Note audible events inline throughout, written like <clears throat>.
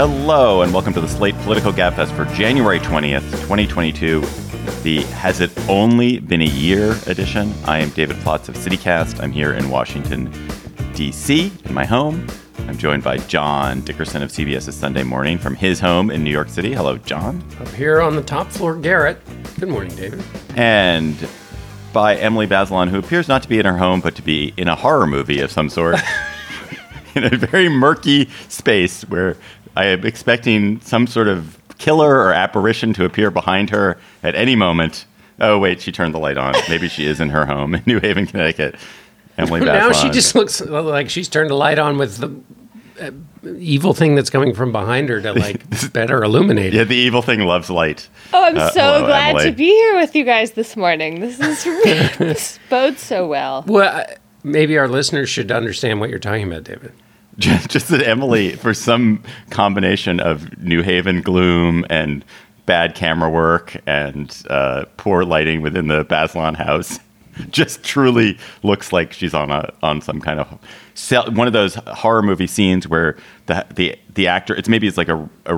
Hello, and welcome to the Slate Political Gabfest for January 20th, 2022, the Has It Only Been a Year edition. I am David Plotz of CityCast. I'm here in Washington, D.C., in my home. I'm joined by John Dickerson of CBS's Sunday Morning from his home in New York City. Hello, John. Up here on the top floor, Garrett. Good morning, David. And by Emily Bazelon, who appears not to be in her home, but to be in a horror movie of some sort. <laughs> <laughs> in a very murky space where I am expecting some sort of killer or apparition to appear behind her at any moment. Oh, wait, she turned the light on. Maybe she is in her home in New Haven, Connecticut. Emily <laughs> now she just looks like she's turned the light on with the uh, evil thing that's coming from behind her to like <laughs> better illuminate Yeah, the evil thing loves light. Oh, I'm Uh, so hello, glad Emily. to be here with you guys this morning. This is <laughs> this bodes so well. Well, maybe our listeners should understand what you're talking about, David. Just, just that Emily, for some combination of New Haven gloom and bad camera work and uh, poor lighting within the Bazelon house, <laughs> just truly looks like she's on a on some kind of cel- one of those horror movie scenes where the the the actor it's maybe it's like a a,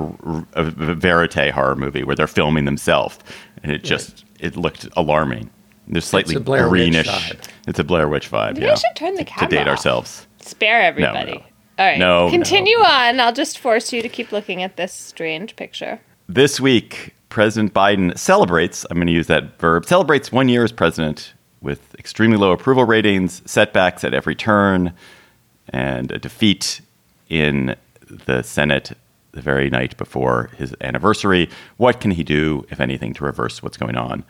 a verite horror movie where they're filming themselves and it just it looked alarming. There's slightly a Blair Witch greenish. vibe. It's a Blair Witch vibe. Maybe yeah. I should turn the to camera to date off. ourselves. Spare everybody. no. All right. No, Continue on. I'll just force you to keep looking at this strange picture. This week, President Biden celebrates, I'm going to use that verb, celebrates one year as president with extremely low approval ratings, setbacks at every turn, and a defeat in the Senate the very night before his anniversary. What can he do, if anything, to reverse what's going on?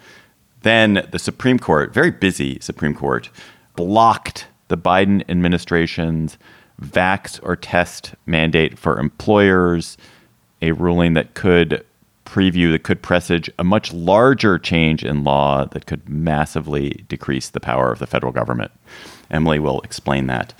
Then the Supreme Court, very busy Supreme Court, blocked the Biden administration's vax or test mandate for employers, a ruling that could preview, that could presage a much larger change in law that could massively decrease the power of the federal government. Emily will explain that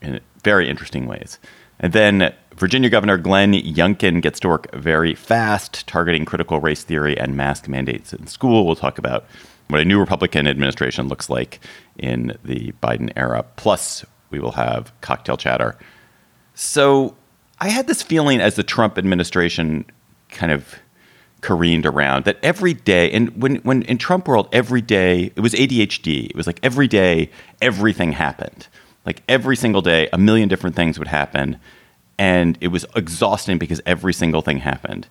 in very interesting ways. And then Virginia Governor Glenn Youngkin gets to work very fast, targeting critical race theory and mask mandates in school. We'll talk about what a new Republican administration looks like in the Biden era. Plus, we will have cocktail chatter. So I had this feeling as the Trump administration kind of careened around that every day, and when, when in Trump world, every day, it was ADHD. It was like every day, everything happened. Like every single day, a million different things would happen. And it was exhausting because every single thing happened.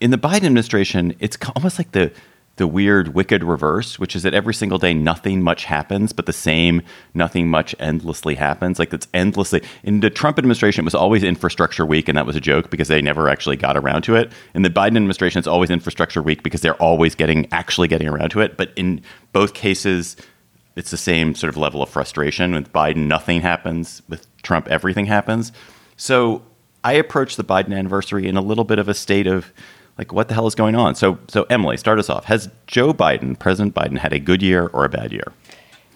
In the Biden administration, it's almost like the the weird wicked reverse, which is that every single day nothing much happens, but the same nothing much endlessly happens. Like it's endlessly in the Trump administration, it was always infrastructure week, and that was a joke because they never actually got around to it. In the Biden administration, it's always infrastructure week because they're always getting actually getting around to it. But in both cases, it's the same sort of level of frustration. With Biden, nothing happens. With Trump, everything happens. So I approached the Biden anniversary in a little bit of a state of like, what the hell is going on? So, so Emily, start us off. Has Joe Biden, President Biden, had a good year or a bad year?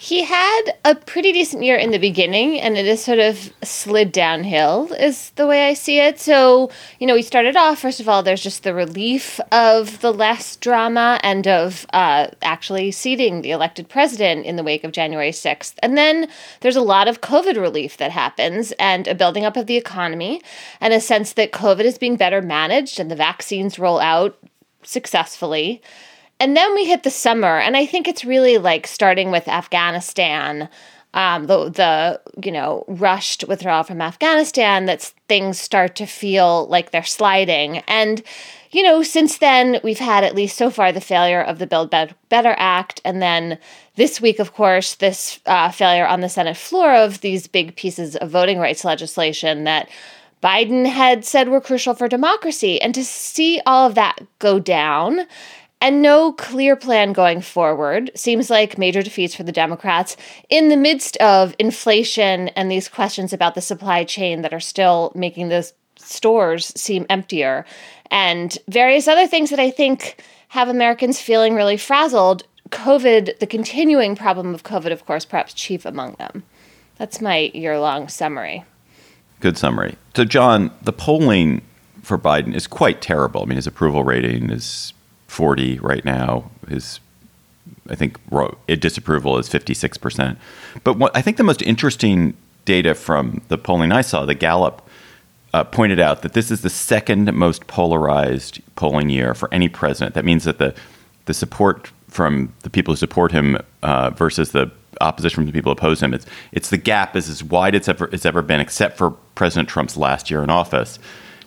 He had a pretty decent year in the beginning, and it has sort of slid downhill, is the way I see it. So, you know, we started off, first of all, there's just the relief of the less drama and of uh, actually seating the elected president in the wake of January 6th. And then there's a lot of COVID relief that happens and a building up of the economy and a sense that COVID is being better managed and the vaccines roll out successfully. And then we hit the summer, and I think it's really like starting with Afghanistan, um, the the you know rushed withdrawal from Afghanistan. That things start to feel like they're sliding, and you know since then we've had at least so far the failure of the Build Bet- Better Act, and then this week, of course, this uh, failure on the Senate floor of these big pieces of voting rights legislation that Biden had said were crucial for democracy, and to see all of that go down and no clear plan going forward. Seems like major defeats for the Democrats in the midst of inflation and these questions about the supply chain that are still making the stores seem emptier, and various other things that I think have Americans feeling really frazzled. COVID, the continuing problem of COVID, of course, perhaps chief among them. That's my year long summary. Good summary. So, John, the polling for Biden is quite terrible. I mean, his approval rating is 40 right now. His, I think, disapproval is 56%. But what I think the most interesting data from the polling I saw, the Gallup uh, pointed out that this is the second most polarized polling year for any president. That means that the the support from the people who support him uh, versus the opposition from the people who oppose him, it's it's the gap is as wide as ever it's ever been, except for President Trump's last year in office.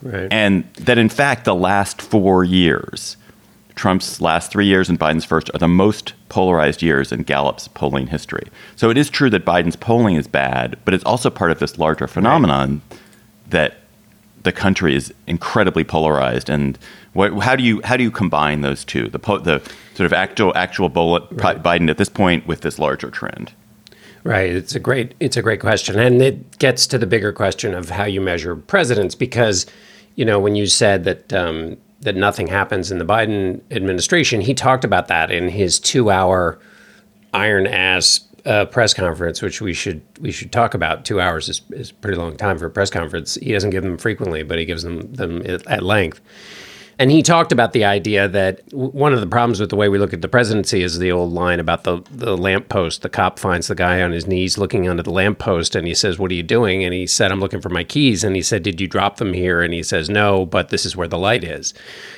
Right. And that in fact the last four years, Trump's last three years and Biden's first are the most polarized years in Gallup's polling history. So it is true that Biden's polling is bad, but it's also part of this larger phenomenon right. that the country is incredibly polarized. And what, how do you how do you combine those two? The po- the sort of actual actual bullet right. Biden at this point with this larger trend. Right. It's a great it's a great question, and it gets to the bigger question of how you measure presidents because you know, when you said that um, that nothing happens in the Biden administration, he talked about that in his two-hour iron ass uh, press conference, which we should we should talk about. Two hours is, is pretty long time for a press conference. He doesn't give them frequently, but he gives them them at length. And he talked about the idea that one of the problems with the way we look at the presidency is the old line about the, the lamppost. The cop finds the guy on his knees looking under the lamppost and he says, What are you doing? And he said, I'm looking for my keys. And he said, Did you drop them here? And he says, No, but this is where the light is.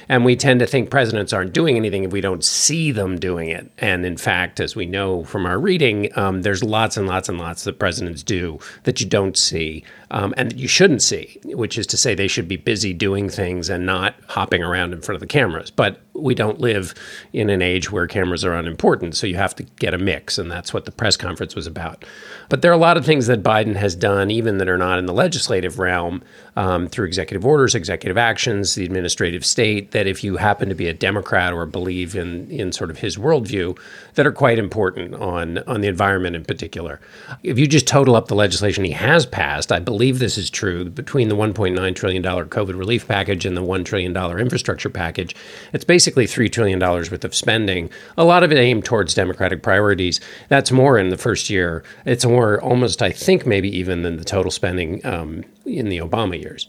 And we tend to think presidents aren't doing anything if we don't see them doing it. And in fact, as we know from our reading, um, there's lots and lots and lots that presidents do that you don't see um, and that you shouldn't see, which is to say they should be busy doing things and not hopping around in front of the cameras. But we don't live in an age where cameras are unimportant, so you have to get a mix, and that's what the press conference was about. But there are a lot of things that Biden has done, even that are not in the legislative realm, um, through executive orders, executive actions, the administrative state, that if you happen to be a Democrat or believe in in sort of his worldview, that are quite important on on the environment in particular. If you just total up the legislation he has passed, I believe this is true between the 1.9 trillion dollar COVID relief package and the 1 trillion dollar infrastructure package. It's basically basically $3 trillion worth of spending, a lot of it aimed towards democratic priorities. That's more in the first year. It's more, almost, I think, maybe even than the total spending um, in the Obama years.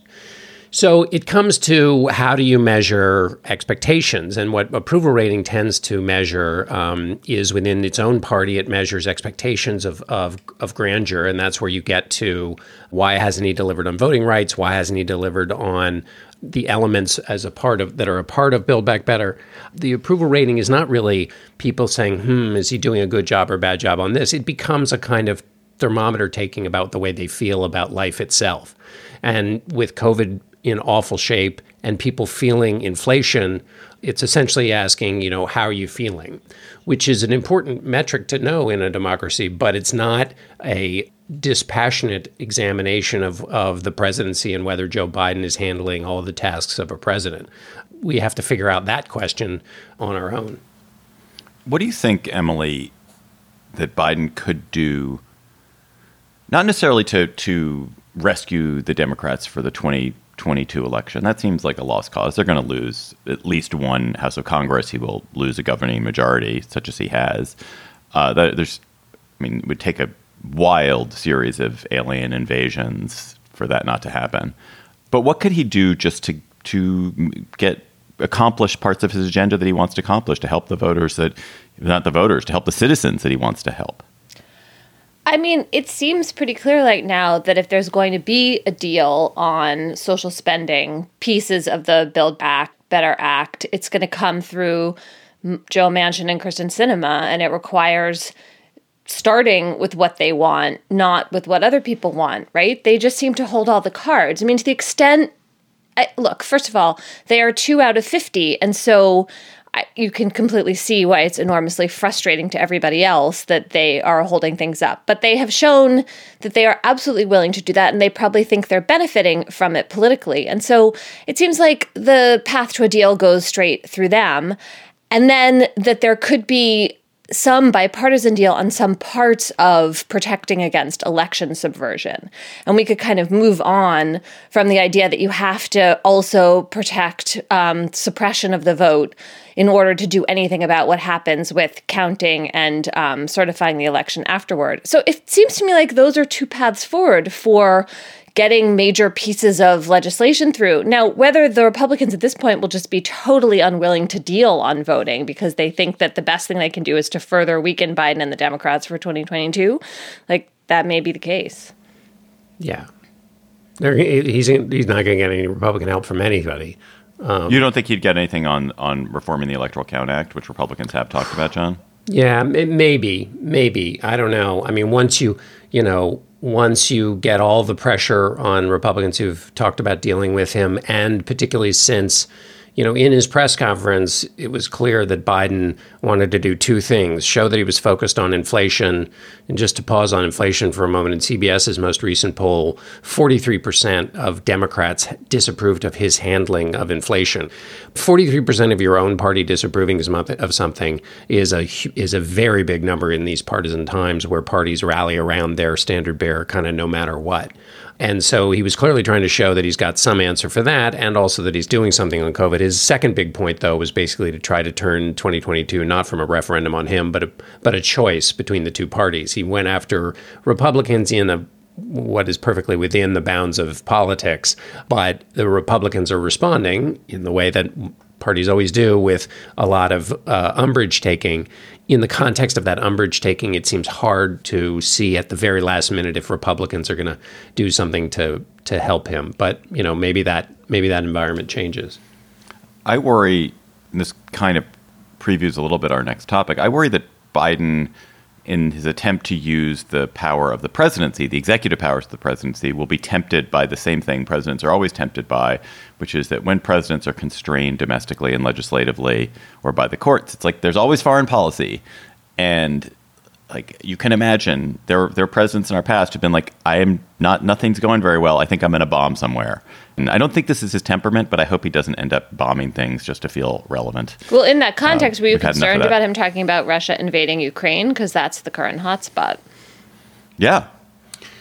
So it comes to how do you measure expectations? And what approval rating tends to measure um, is within its own party, it measures expectations of, of, of, grandeur. And that's where you get to why hasn't he delivered on voting rights? Why hasn't he delivered on the elements as a part of that are a part of Build Back Better. The approval rating is not really people saying, "Hmm, is he doing a good job or bad job on this?" It becomes a kind of thermometer taking about the way they feel about life itself. And with COVID in awful shape and people feeling inflation, it's essentially asking, you know, how are you feeling? Which is an important metric to know in a democracy, but it's not a dispassionate examination of, of the presidency and whether Joe Biden is handling all the tasks of a president. We have to figure out that question on our own. What do you think, Emily, that Biden could do, not necessarily to, to rescue the Democrats for the 2022 election? That seems like a lost cause. They're going to lose at least one House of Congress. He will lose a governing majority, such as he has. Uh, there's, I mean, it would take a wild series of alien invasions for that not to happen. But what could he do just to to get accomplish parts of his agenda that he wants to accomplish to help the voters that not the voters to help the citizens that he wants to help? I mean, it seems pretty clear right now that if there's going to be a deal on social spending pieces of the Build Back Better Act, it's going to come through Joe Manchin and Kyrsten Sinema, and it requires starting with what they want, not with what other people want, right? They just seem to hold all the cards. I mean, to the extent, I, look, first of all, they are two out of 50. And so I, you can completely see why it's enormously frustrating to everybody else that they are holding things up. But they have shown that they are absolutely willing to do that, and they probably think they're benefiting from it politically. And so it seems like the path to a deal goes straight through them. and then that there could be some bipartisan deal on some parts of protecting against election subversion. And we could kind of move on from the idea that you have to also protect um, suppression of the vote in order to do anything about what happens with counting and um, certifying the election afterward. So it seems to me like those are two paths forward for getting major pieces of legislation through. Now, whether the Republicans at this point will just be totally unwilling to deal on voting because they think that the best thing they can do is to further weaken Biden and the Democrats for 2022, like that may be the case. Yeah. He's, he's not going to get any Republican help from anybody. Um, you don't think he'd get anything on, on reforming the Electoral Count Act, which Republicans have talked about, John? Yeah, maybe, maybe. I don't know. I mean, once you, you know, once you get all the pressure on Republicans who've talked about dealing with him, and particularly since you know, in his press conference, it was clear that Biden wanted to do two things show that he was focused on inflation. And just to pause on inflation for a moment, in CBS's most recent poll, 43% of Democrats disapproved of his handling of inflation. 43% of your own party disapproving of something is a, is a very big number in these partisan times where parties rally around their standard bearer kind of no matter what. And so he was clearly trying to show that he's got some answer for that and also that he's doing something on COVID. His second big point, though, was basically to try to turn 2022 not from a referendum on him, but a, but a choice between the two parties. He went after Republicans in a what is perfectly within the bounds of politics, but the Republicans are responding in the way that parties always do with a lot of uh, umbrage taking in the context of that umbrage taking, it seems hard to see at the very last minute if Republicans are going to do something to to help him. But you know, maybe that maybe that environment changes. I worry. this kind of previews a little bit our next topic. I worry that Biden in his attempt to use the power of the presidency, the executive powers of the presidency, will be tempted by the same thing presidents are always tempted by, which is that when presidents are constrained domestically and legislatively or by the courts, it's like there's always foreign policy. And like you can imagine there there presidents in our past who've been like I am not nothing's going very well. I think I'm going to bomb somewhere. And I don't think this is his temperament, but I hope he doesn't end up bombing things just to feel relevant. Well, in that context, um, were you concerned about him talking about Russia invading Ukraine because that's the current hotspot? Yeah,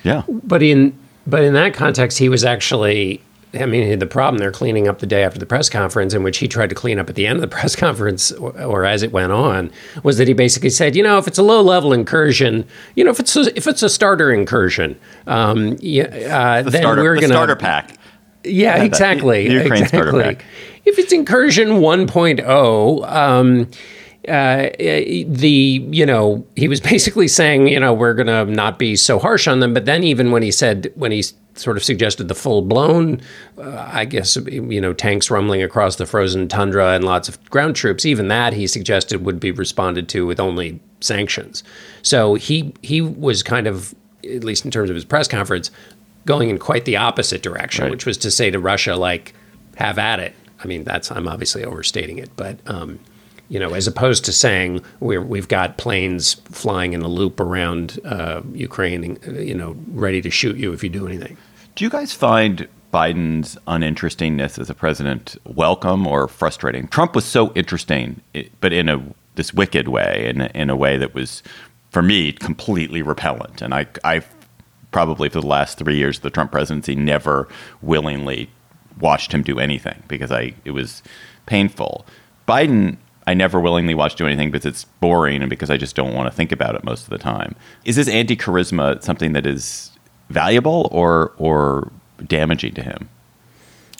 yeah. But in but in that context, he was actually I mean, the problem they're cleaning up the day after the press conference, in which he tried to clean up at the end of the <laughs> press conference or, or, as it went on, was that he basically said, you know, if it's a low level incursion, you know, if it's a, if it's a starter incursion, um, yeah, uh, the then starter, we're going to starter pack. Yeah, exactly. The, the Ukraine exactly. If it's incursion 1.0. Um, uh, the you know he was <laughs> basically saying you know we're gonna not be so harsh on them, but then even when he said when he sort of suggested the full blown, uh, I guess you know tanks rumbling across the frozen tundra and lots of ground troops, even that he suggested would be responded to with only sanctions. So he he was kind of at least in terms of his press conference going in quite the opposite direction, right. which was to say to Russia like have at it. I mean that's I'm obviously overstating it, but. Um, you know, as opposed to saying we have got planes flying in a loop around uh, Ukraine, you know, ready to shoot you if you do anything. Do you guys find Biden's uninterestingness as a president welcome or frustrating? Trump was so interesting, but in a this wicked way, in a, in a way that was, for me, completely repellent. And I, I probably for the last three years of the Trump presidency, never willingly watched him do anything because I it was painful. Biden I never willingly watch do anything because it's boring and because I just don't want to think about it most of the time. Is this anti charisma something that is valuable or or damaging to him?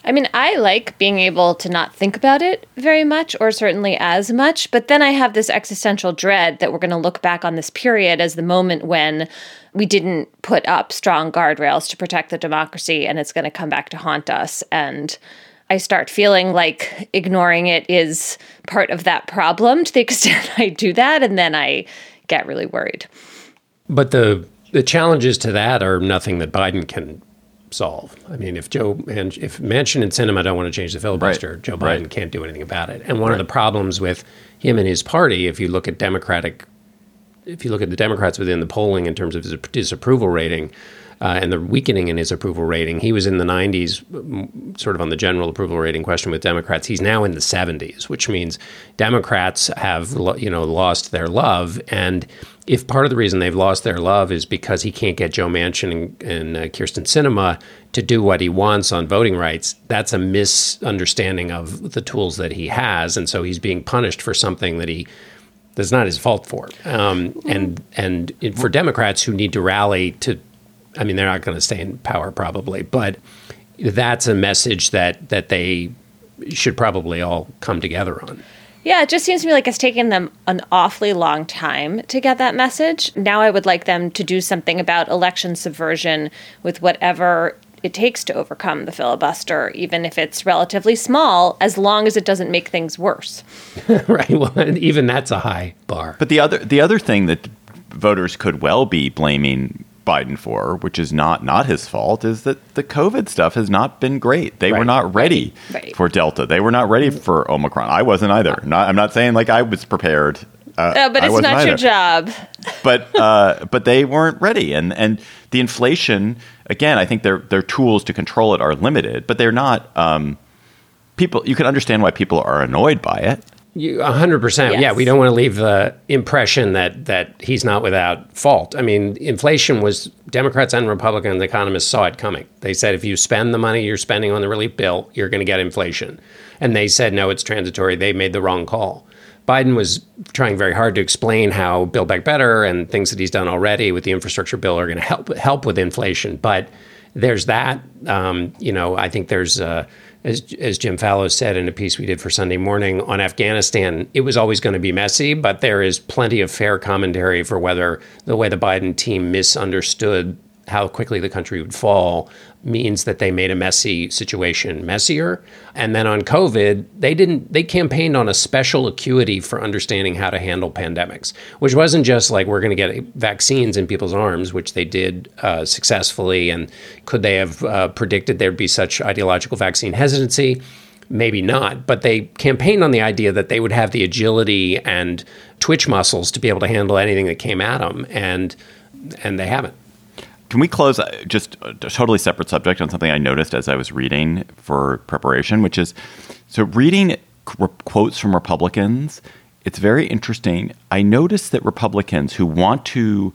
I mean, I like being able to not think about it very much, or certainly as much, but then I have this existential dread that we're going to look back on this period as the moment when we didn't put up strong guardrails to protect the democracy, and it's going to come back to haunt us. And I start feeling like ignoring it is part of that problem to the <laughs> extent I do that, and then I get really worried. But the the challenges to that are nothing that Biden can solve. I mean, if Joe and if Manchin and Sinema don't want to change the filibuster, right. Joe Biden right. can't do anything about it. And one right. of the problems with him and his party, if you look at Democratic if you look at the Democrats within the polling in terms of his disapproval rating, uh, and the weakening in his approval rating. He was in the 90s, sort of on the general approval rating question with Democrats. He's now in the 70s, which means Democrats have you know lost their love. And if part of the reason they've lost their love is because he can't get Joe Manchin and, and uh, Kyrsten Sinema to do what he wants on voting rights, that's a misunderstanding of the tools that he has, and so he's being punished for something that he that's not his fault for. Um, and and for Democrats who need to rally to I mean, they're not going to stay in power probably, but that's a message that that they should probably all come together on. Yeah, it just seems to me like it's taken them an awfully long time to get that message. Now I would like them to do something about election subversion with whatever it takes to overcome the filibuster, even if it's relatively small, as long as it doesn't make things worse. <laughs> right. Well, even that's a high bar. But the other the other thing that voters could well be blaming Biden for, which is not not his fault, is that the COVID stuff has not been great. They right. were not ready right. for Delta. They were not ready for Omicron. I wasn't either. Not, I'm not saying like I was prepared. Uh, uh, but it's not either. your job. <laughs> but uh, but they weren't ready, and and the inflation again. I think their their tools to control it are limited, but they're not. Um, people, you can understand why people are annoyed by it. You, 100%. Yes. Yeah, we don't want to leave the impression that that he's not without fault. I mean, inflation was Democrats and Republicans economists saw it coming. They said if you spend the money you're spending on the relief bill, you're going to get inflation. And they said no, it's transitory. They made the wrong call. Biden was trying very hard to explain how Build Back Better and things that he's done already with the infrastructure bill are going to help help with inflation. But there's that. Um, you know, I think there's uh, as, as Jim Fallows said in a piece we did for Sunday Morning on Afghanistan, it was always going to be messy, but there is plenty of fair commentary for whether the way the Biden team misunderstood how quickly the country would fall means that they made a messy situation messier. And then on COVID, they didn't they campaigned on a special acuity for understanding how to handle pandemics, which wasn't just like we're going to get vaccines in people's arms, which they did uh, successfully. And could they have uh, predicted there'd be such ideological vaccine hesitancy? Maybe not, but they campaigned on the idea that they would have the agility and twitch muscles to be able to handle anything that came at them, and and they haven't. Can we close uh, just a totally separate subject on something I noticed as I was reading for preparation, which is so reading quotes from Republicans. It's very interesting. I noticed that Republicans who want to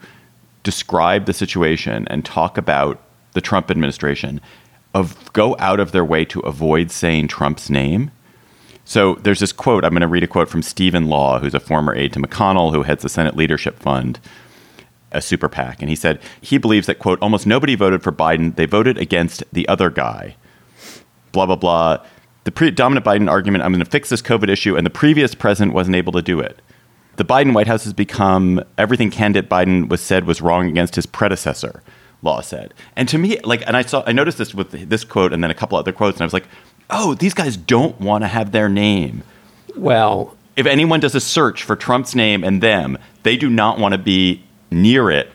describe the situation and talk about the Trump administration of go out of their way to avoid saying Trump's name. So there's this quote. I'm going to read a quote from Stephen Law, who's a former aide to McConnell, who heads the Senate Leadership Fund a super PAC. And he said he believes that, quote, almost nobody voted for Biden. They voted against the other guy. Blah, blah, blah. The predominant Biden argument I'm going to fix this COVID issue, and the previous president wasn't able to do it. The Biden White House has become everything candidate Biden was said was wrong against his predecessor, Law said. And to me, like, and I saw, I noticed this with this quote and then a couple other quotes, and I was like, oh, these guys don't want to have their name. Well, if anyone does a search for Trump's name and them, they do not want to be near it.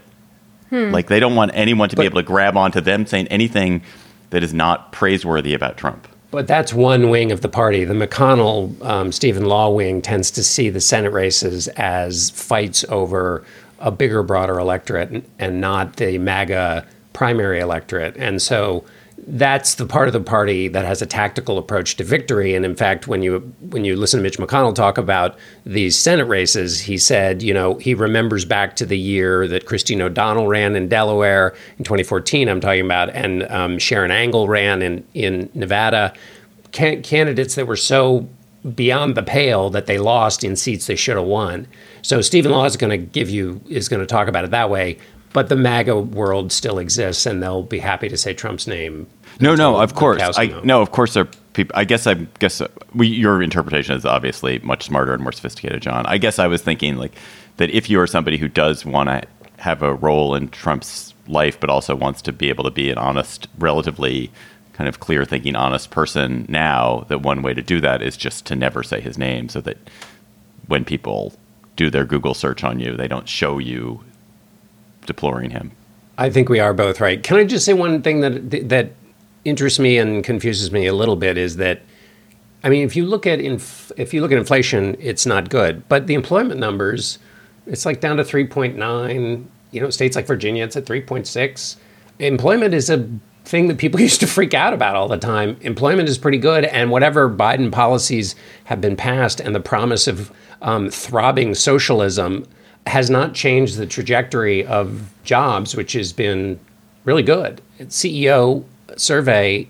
Hmm. Like they don't want anyone to but, be able to grab onto them saying anything that is not praiseworthy about Trump. But that's one wing of the party. The McConnell, um, Stephen Law wing tends to see the Senate races as fights over a bigger, broader electorate and, and not the MAGA primary electorate. And so that's the part of the party that has a tactical approach to victory. And in fact, when you when you listen to Mitch McConnell talk about these Senate races, he said, you know, he remembers back to the year that Christine O'Donnell ran in Delaware in 2014. I'm talking about, and um, Sharron Angle ran in in Nevada. Can- candidates that were so beyond the pale that they lost in seats they should have won. So Stephen Law is going to give you is going to talk about it that way but the MAGA world still exists, and they'll be happy to say Trump's name. No, no, of course. I, no, of course, there are people. I guess I guess we, your interpretation is obviously much smarter and more sophisticated, John. I guess I was thinking like that if you are somebody who does want to have a role in Trump's life, but also wants to be able to be an honest, relatively kind of clear thinking, honest person now, that one way to do that is just to never say his name so that when people do their Google search on you, they don't show you deploring him. I think we are both right. Can I just say one thing that that interests me and confuses me a little bit is that I mean, if you look at inf- if you look at inflation, it's not good, but the employment numbers It's like down to 3.9. You know, states like Virginia, it's at 3.6. Employment is a thing that people <laughs> used to freak out about all the time. Employment is pretty good, and whatever Biden policies have been passed and the promise of um, throbbing socialism has not changed the trajectory of jobs, which has been really good. CEO survey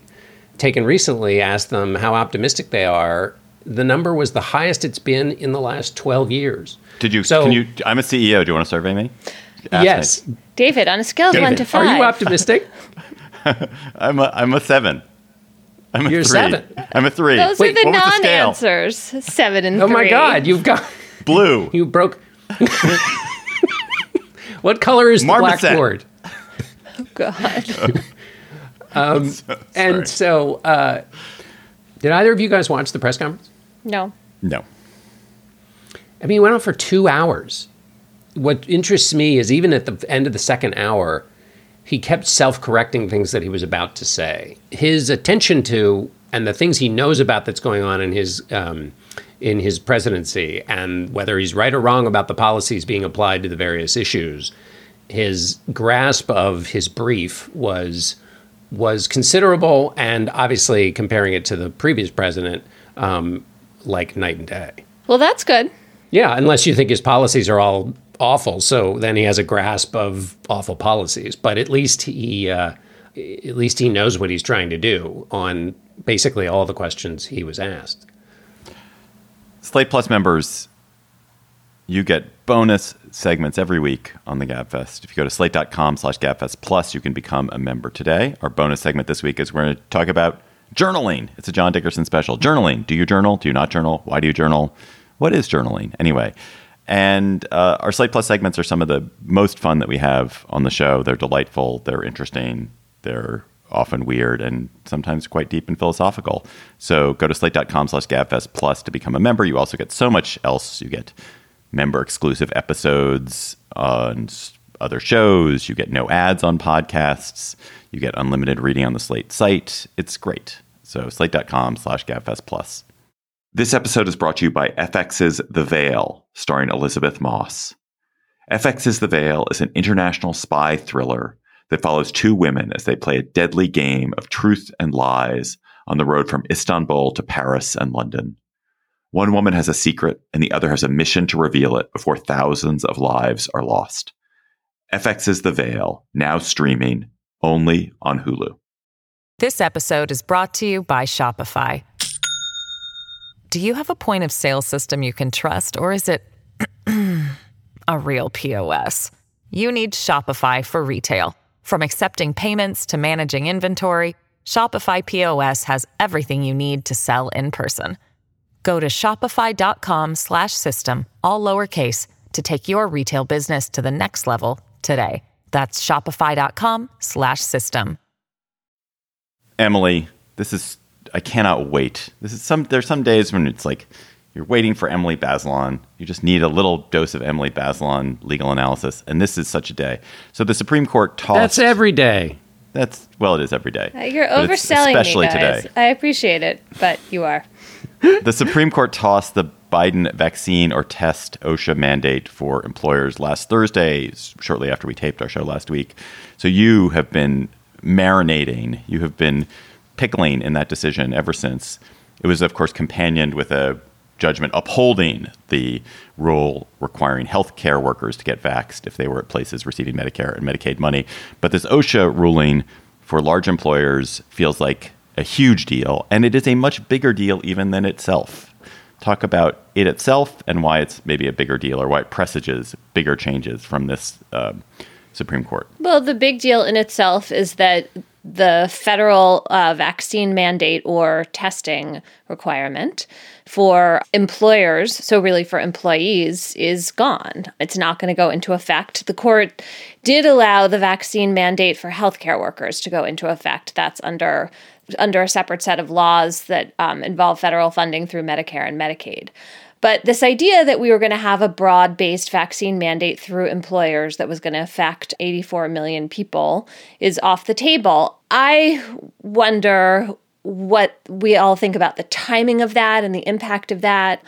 taken recently asked them how optimistic they are. The number was the highest it's been in the last 12 years. Did you? So- can you? I'm a CEO. Do you want to survey me? Ask yes. me. David, on a scale of one to five, Are you optimistic? <laughs> I'm a. I'm a seven. I'm a You're three. seven. I'm a three. those Wait, are the what was the non-answers. Seven and oh three. my God, you've got Blue. <laughs> you broke. <laughs> what color is the Marmoset. Oh God. <laughs> And so, uh, did either of you guys watch the press conference? No. No. I mean, it went on for two hours. What interests me is even at the end of the second hour, he kept self correcting things that he was about to say. His attention to and the things he knows about that's going on in his um, in his presidency, and whether he's right or wrong about the policies being applied to the various issues, his grasp of his brief was was considerable, and obviously comparing it to the previous president, um, like night and day. Well, that's good. Yeah, unless you think his policies are all awful, so then he has a grasp of awful policies. But at least he, uh, at least he knows what he's trying to do on basically all the questions he was asked. Slate Plus members, you get bonus segments every week on the GabFest. If you go to slate.com slash GabFest Plus, you can become a member today. Our bonus segment this week is we're going to talk about journaling. It's a John Dickerson special. Journaling. Do you journal? Do you not journal? Why do you journal? What is journaling? Anyway. And uh, our Slate Plus segments are some of the most fun that we have on the show. They're delightful, they're interesting, they're often weird and sometimes quite deep and philosophical. So go to slate.com slash gabfest plus to become a member. You also get so much else. You get member exclusive episodes on other shows. You get no ads on podcasts. You get unlimited reading on the Slate site. It's great. So slate.com slash gabfest plus. This episode is brought to you by FX's The Veil, starring Elisabeth Moss. FX's The Veil is an international spy thriller that follows two women as they play a deadly game of truth and lies on the road from Istanbul to Paris and London. One woman has a secret, and the other has a mission to reveal it before thousands of lives are lost. FX's The Veil, now streaming only on Hulu. This episode is brought to you by Shopify. Do you have a point of sale system you can trust, or is it <clears throat> a real POS? You need Shopify for retail. From accepting payments to managing inventory, Shopify POS has everything you need to sell in person. Go to shopify.com slash system, all lowercase, to take your retail business to the next level today. That's shopify.com slash system. Emily, this is I cannot wait. This is some there's some days when it's like you're waiting for Emily Bazelon. You just need a little dose of Emily Bazelon legal analysis, and this is such a day. So the Supreme Court tossed. That's every day. That's well, it is every day. Uh, You're overselling especially me, guys. today. I appreciate it, but you are. The Supreme Court tossed the Biden vaccine or test OSHA mandate for employers last Thursday, shortly after we taped our show last week. So you have been marinating, you have been pickling in that decision ever since. It was, of course, companioned with a judgment upholding the rule requiring healthcare workers to get vaxxed if they were at places receiving Medicare and Medicaid money. But this OSHA ruling for large employers feels like a huge deal, and it is a much bigger deal even than itself. Talk about it itself and why it's maybe a bigger deal or why it presages bigger changes from this um, Supreme Court. Well, the big deal in itself is that the federal uh, vaccine mandate or testing requirement for employers, so really for employees, is gone. It's not going to go into effect. The court did allow the vaccine mandate for healthcare workers to go into effect. That's under under a separate set of laws that um, involve federal funding through Medicare and Medicaid. But this idea that we were going to have a broad based vaccine mandate through employers that was going to affect 84 million people is off the table. I wonder what we all think about the timing of that and the impact of that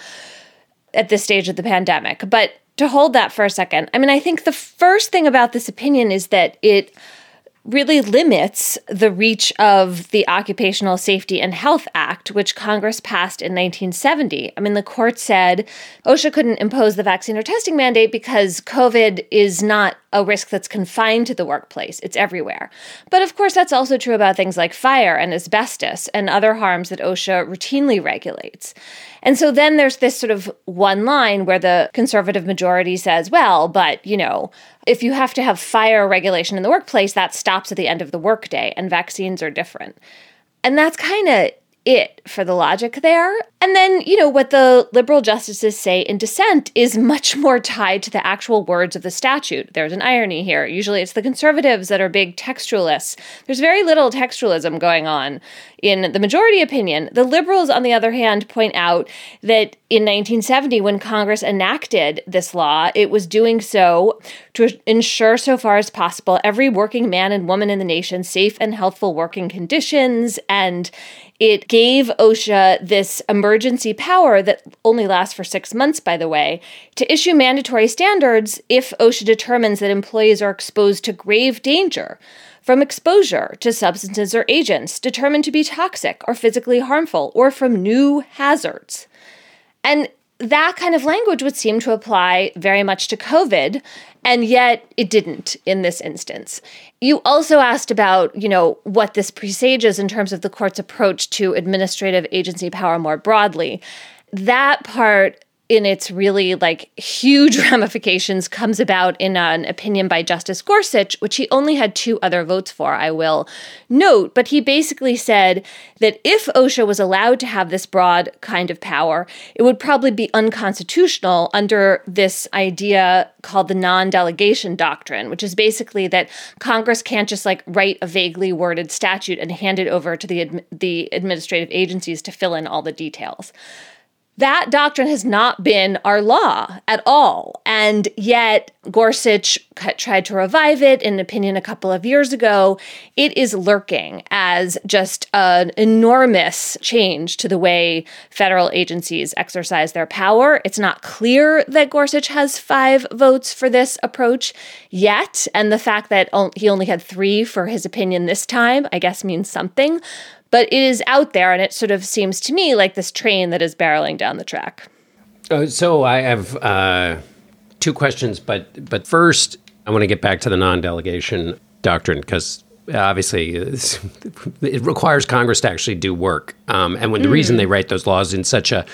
at this stage of the pandemic. But to hold that for a second, I mean, I think the first thing about this opinion is that it really limits the reach of the Occupational Safety and Health Act, which Congress passed in 1970. I mean, the court said OSHA couldn't impose the vaccine or testing mandate because COVID is not a risk that's confined to the workplace, it's everywhere. But of course, that's also true about things like fire and asbestos and other harms that OSHA routinely regulates. And so then there's this sort of one line where the conservative majority says, well, but, you know, if you have to have fire regulation in the workplace, that stops at the end of the workday, and vaccines are different. And that's kind of it for the logic there. And then, you know, what the liberal justices say in dissent is much <laughs> more tied to the actual words of the statute. There's an irony here. Usually it's the conservatives that are big textualists. There's very little textualism going on in the majority opinion. The liberals, on the other hand, point out that in 1970, when Congress enacted this law, it was doing so to ensure, so far as possible, every working man and woman in the nation safe and healthful working conditions. And it gave OSHA this emergency power that only lasts for six months, by the way, to issue mandatory standards if OSHA determines that employees are exposed to grave danger from exposure to substances or agents determined to be toxic or physically harmful, or from new hazards. And that kind of language would seem to apply very much to COVID, and yet it didn't in this instance. You also asked about, you know, what this presages in terms of the court's approach to administrative agency power more broadly. That part in its really like huge <laughs> ramifications comes about in an opinion by Justice Gorsuch, which he only had two other votes for, I will note. But he basically said that if OSHA was allowed to have this broad kind of power, it would probably be unconstitutional under this idea called the non delegation doctrine, which is basically that Congress can't just like write a vaguely worded statute and hand it over to the, the administrative agencies to fill in all the details. That doctrine has not been our law at all. And yet, Gorsuch tried to revive it in an opinion a couple of years ago. It is lurking as just an enormous change to the way federal agencies exercise their power. It's not clear that Gorsuch has five votes for this approach yet. And the fact that he only had three for his opinion this time, I guess, means something but it is out there, and it sort of seems to me like this train that is barreling down the track. Uh, so I have uh, two questions, but but first I want to get back to the non-delegation doctrine because obviously <laughs> it requires Congress to actually do work. Um, and when the mm. reason they write those laws in such a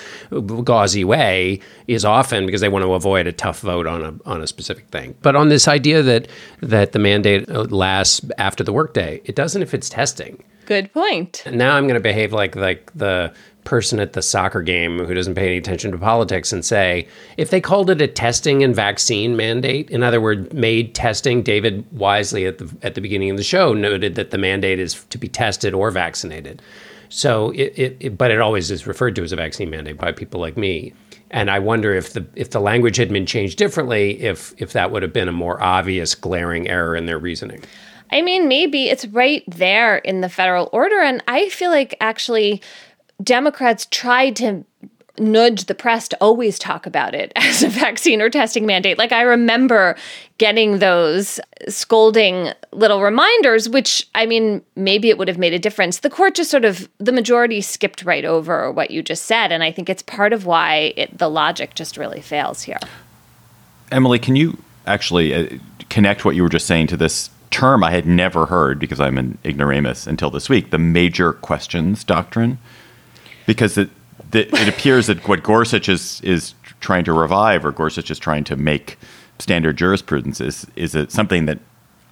gauzy way is often because they want to avoid a tough vote on a on a specific thing. But on this idea that that the mandate lasts after the workday, it doesn't if it's testing. Good point. Now I'm going to behave like like the person at the soccer game who doesn't pay any attention to politics and say if they called it a testing and vaccine mandate, in other words, made testing. David wisely at the at the beginning of the show noted that the mandate is to be tested or vaccinated. So it, it, it but it always is referred to as a vaccine mandate by people like me. And I wonder if the if the language had been changed differently, if if that would have been a more obvious glaring error in their reasoning. I mean, maybe it's right there in the federal order. And I feel like actually Democrats tried to nudge the press to always talk about it <laughs> as a vaccine or testing mandate. Like I remember getting those scolding little reminders, which I mean, maybe it would have made a difference. The court just sort of, the majority skipped right over what you just said. And I think it's part of why it, the logic just really fails here. Emily, can you actually uh, connect what you were just saying to this term I had never heard because I'm an ignoramus until this week, the major questions doctrine, because it it appears that what Gorsuch is is trying to revive or Gorsuch is trying to make standard jurisprudence is is it something that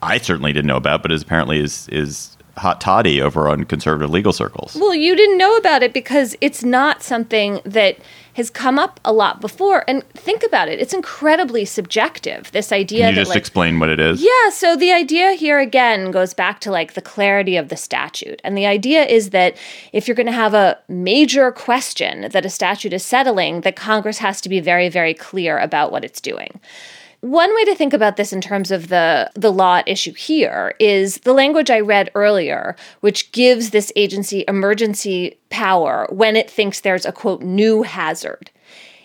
I certainly didn't know about, but is apparently is is hot toddy over on conservative legal circles. Well, you didn't know about it because it's not something that has come up a lot before. And think about it; it's incredibly subjective. This idea. Can you that, just like, explain what it is? Yeah. So the idea here again goes back to like the clarity of the statute, and the idea is that if you're going to have a major question that a statute is settling, that Congress has to be very, very clear about what it's doing. One way to think about this in terms of the, the law issue here is the language I read earlier, which gives this agency emergency power when it thinks there's a quote new hazard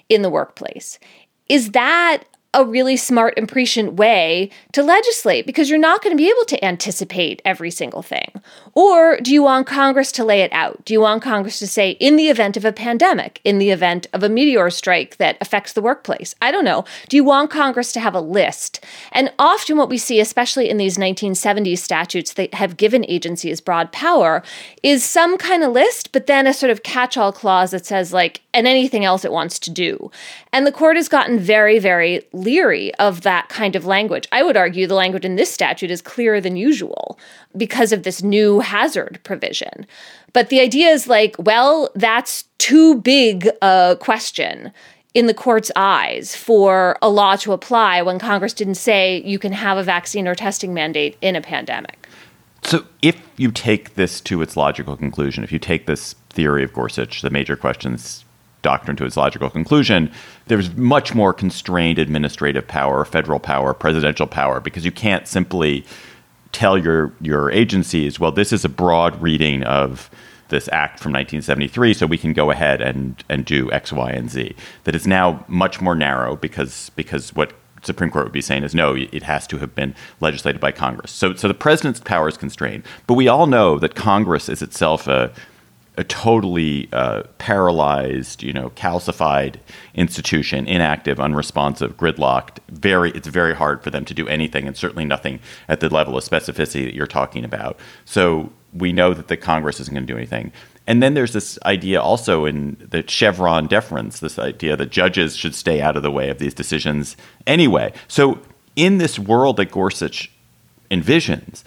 in the workplace. Is that a really smart and prescient way to legislate because you're not going to be able to anticipate every single thing? Or do you want Congress to lay it out? Do you want Congress to say, in the event of a pandemic, in the event of a meteor strike that affects the workplace? I don't know. Do you want Congress to have a list? And often what we see, especially in these 1970s statutes that have given agencies broad power, is some kind of list, but then a sort of catch all clause that says, like, and anything else it wants to do. And the court has gotten very, very leery of that kind of language. I would argue the language in this statute is clearer than usual because of this new hazard provision. But the idea is like, well, that's too big a question in the court's eyes for a law to apply when Congress didn't say you can have a vaccine or testing mandate in a pandemic. So, if you take this to its logical conclusion, if you take this theory of Gorsuch, the major questions doctrine to its logical conclusion, there's much more constrained administrative power, federal power, presidential power, because you can't simply tell your your agencies, well, this is a broad reading of this act from 1973, so we can go ahead and and do X, Y, and Z. That is now much more narrow because because what Supreme Court would be saying is no, it has to have been legislated by Congress. So so the president's power is constrained, but we all know that Congress is itself a a totally uh, paralyzed, you know, calcified institution, inactive, unresponsive, gridlocked. Very, it's very hard for them to do anything, and certainly nothing at the level of specificity that you're talking about. So we know that the Congress isn't going to do anything. And then there's this idea also in the Chevron deference, this idea that judges should stay out of the way of these decisions anyway. So in this world that Gorsuch envisions,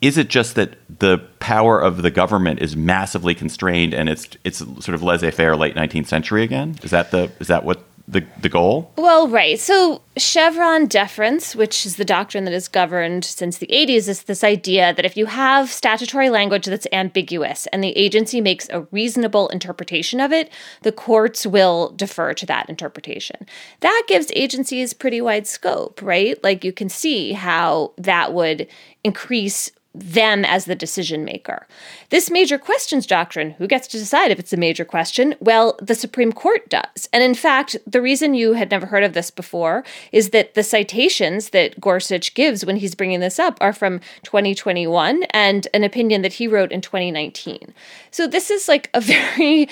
is it just that the power of the government is massively constrained and it's it's sort of laissez-faire late 19th century again? Is that the is that what the the goal? Well, right. So Chevron deference, which is the doctrine that has governed since the 80s, is this idea that if you have statutory language that's ambiguous and the agency makes a reasonable interpretation of it, the courts will defer to that interpretation. That gives agencies pretty wide scope, right? Like you can see how that would increase them as the decision maker. This major questions doctrine, who gets to decide if it's a major question? Well, the Supreme Court does. And in fact, the reason you had never heard of this before is that the citations that Gorsuch gives when he's bringing this up are from 2021 and an opinion that he wrote in 2019. So this is like a <laughs> very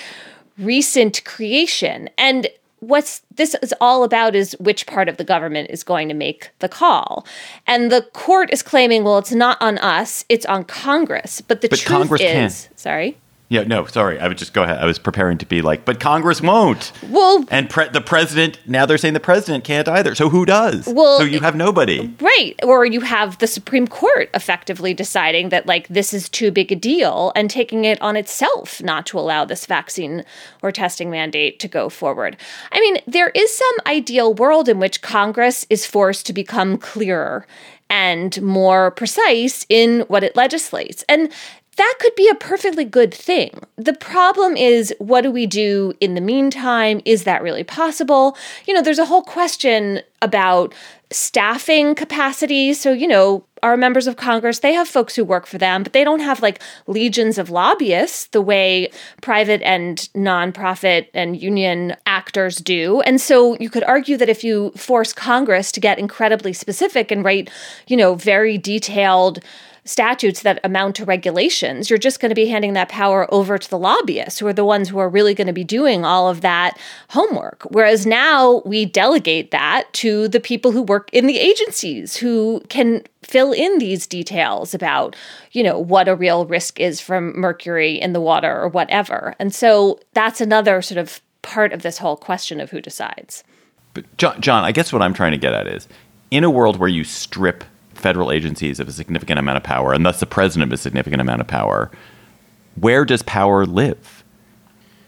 recent creation. And what's this is all about is which part of the government is going to make the call. And the court is claiming, well, it's not on us, it's on Congress. But the but truth Congress is, can. sorry. Yeah, no, sorry. I would just go ahead. I was preparing to be like, but Congress won't. Well, and pre- the president now they're saying the president can't either. So who does? Well, so you have nobody, right? Or you have the Supreme Court effectively deciding that like this is too big a deal and taking it on itself not to allow this vaccine or testing mandate to go forward. I mean, there is some ideal world in which Congress is forced to become clearer and more precise in what it legislates. And that could be a perfectly good thing. The problem is, what do we do in the meantime? Is that really possible? You know, there's a whole question about staffing capacity. So, you know, our members of Congress, they have folks who work for them, but they don't have like legions of lobbyists the way private and nonprofit and union actors do. And so you could argue that if you force Congress to get incredibly specific and write, you know, very detailed statutes that amount to regulations, you're just going to be handing that power over to the lobbyists, who are the ones who are really going to be doing all of that homework. Whereas now we delegate that to the people who work in the agencies who can fill in these details about, you know, what a real risk is from mercury in the water or whatever. And so that's another sort of part of this whole question of who decides. But John, John, I guess what I'm trying to get at is in a world where you strip federal agencies of a significant amount of power, and thus the president of a significant amount of power, where does power live?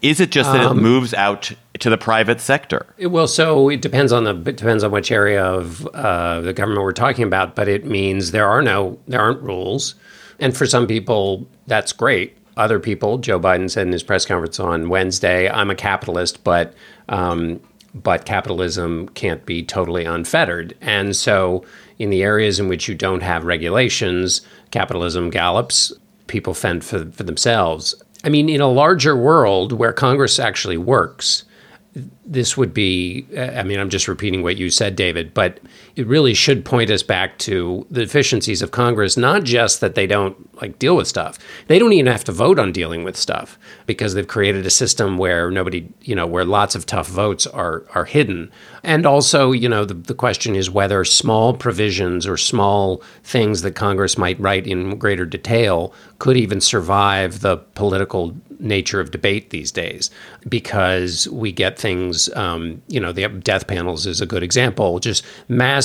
Is it just that um, it moves out to the private sector? Well, so it depends on the it depends on which area of uh, the government we're talking about. But it means there are no there aren't rules, and for some people that's great. Other people, Joe Biden said in his press conference on Wednesday, "I'm a capitalist, but um, but capitalism can't be totally unfettered," and so in the areas in which you don't have regulations, capitalism gallops, people fend for, for themselves. I mean, in a larger world where Congress actually works, this would be i mean i'm just repeating what you said david but it really should point us back to the deficiencies of congress not just that they don't like deal with stuff. They don't even have to vote on dealing with stuff because they've created a system where nobody you know where lots of tough votes are are hidden. And also you know the, the question is whether small provisions or small things that congress might write in greater detail could even survive the political nature of debate these days. Because we get things, um, you know, the death panels is a good example, just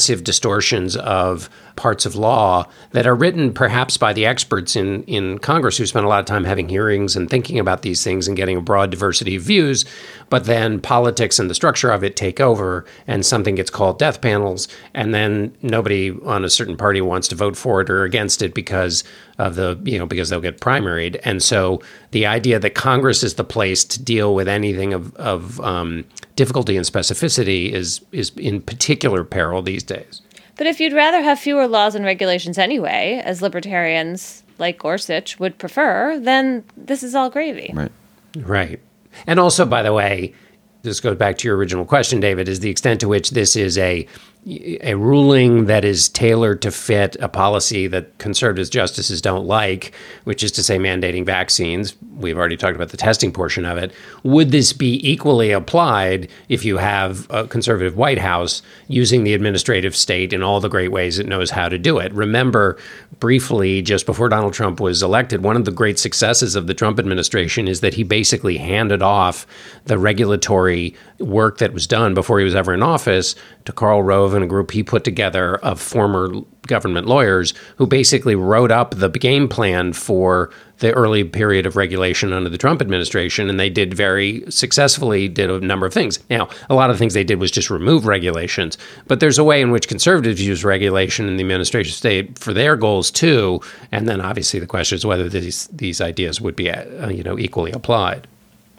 massive distortions of parts of law that are written perhaps by the experts in, in Congress who spend a lot of time having hearings and thinking about these things and getting a broad diversity of views. But then politics and the structure of it take over, and something gets called death panels, and then nobody on a certain party wants to vote for it or against it because of the, you know, because they'll get primaried. And so the idea that Congress is the place to deal with anything of, of um, difficulty and specificity is is in particular peril these days. But if you'd rather have fewer laws and regulations anyway, as libertarians like Gorsuch would prefer, then this is all gravy. Right. Right. And also, by the way, this goes back to your original question, David, is the extent to which this is a a ruling that is tailored to fit a policy that conservative justices don't like, which is to say mandating vaccines. We've already talked about the testing portion of it. Would this be equally applied if you have a conservative White House using the administrative state in all the great ways it knows how to do it? Remember, briefly, just before Donald Trump was elected, one of the great successes of the Trump administration is that he basically handed off the regulatory work that was done before he was ever in office to Karl Rove and a group he put together of former government lawyers who basically wrote up the game plan for the early period of regulation under the Trump administration, and they did very successfully did a number of things. Now, a lot of things they did was just remove regulations, but there's a way in which conservatives use regulation in the administration state for their goals too. And then obviously the question is whether these these ideas would be uh, you know equally applied.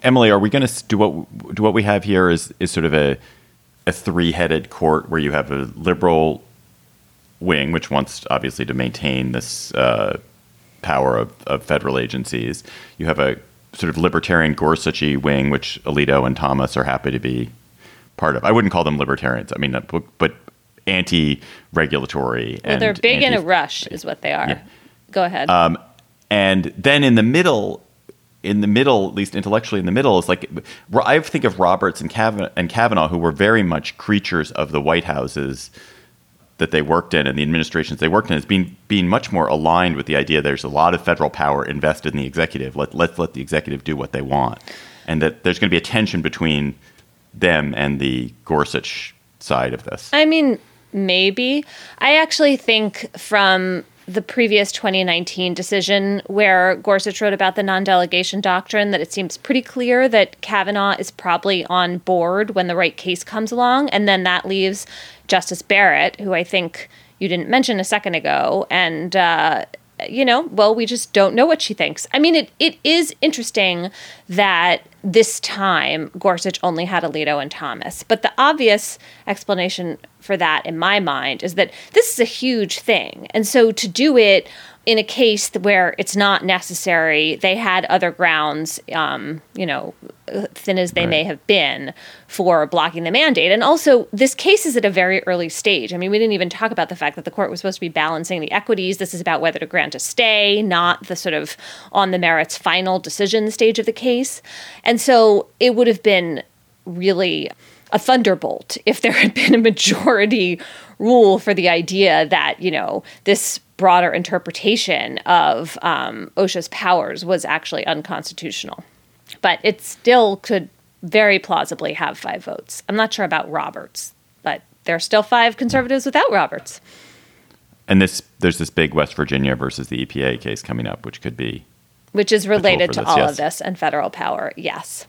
Emily, are we going to do what do what we have here is is sort of a a three-headed court where you have a liberal wing, which wants obviously to maintain this uh, power of, of, federal agencies. You have a sort of libertarian Gorsuchy wing, which Alito and Thomas are happy to be part of. I wouldn't call them libertarians. I mean, but anti-regulatory. Well, they're big anti- in a rush, is what they are. Yeah. Go ahead. Um, and then in the middle, in the middle, at least intellectually in the middle, is like I think of Roberts and Kavanaugh, and Kavanaugh, who were very much creatures of the White Houses that they worked in and the administrations they worked in as being being much more aligned with the idea there's a lot of federal power invested in the executive. Let let's let the executive do what they want, and that there's going to be a tension between them and the Gorsuch side of this. I mean, maybe. I actually think from the previous 2019 decision where Gorsuch wrote about the non delegation doctrine that it seems pretty clear that Kavanaugh is probably on board when the right case comes along. And then that leaves Justice Barrett, who I think you didn't mention a second ago. And, uh, you know, well, we just don't know what she thinks. I mean, it, it is interesting that this time Gorsuch only had Alito and Thomas. But the obvious explanation for that, in my mind, is that this is a huge thing. And so to do it in a case where it's not necessary, they had other grounds, um, you know, thin as they right. may have been, for blocking the mandate. And also, this case is at a very early stage. I mean, we didn't even talk about the fact that the court was supposed to be balancing the equities. This is about whether to grant a stay, not the sort of on the merits final decision stage of the case. And so it would have been really a thunderbolt if there had been a majority rule for the idea that, you know, this broader interpretation of um, OSHA's powers was actually unconstitutional. But it still could very plausibly have five votes. I'm not sure about Roberts, but there are still five conservatives without Roberts. And this, there's this big West Virginia versus the EPA case coming up, which could be, which is related to this, all yes. of this and federal power. Yes.